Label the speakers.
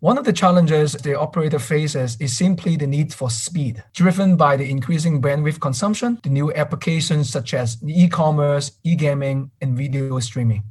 Speaker 1: One of the challenges the operator faces is simply the need for speed, driven by the increasing bandwidth consumption, the new applications such as e commerce, e gaming, and video streaming.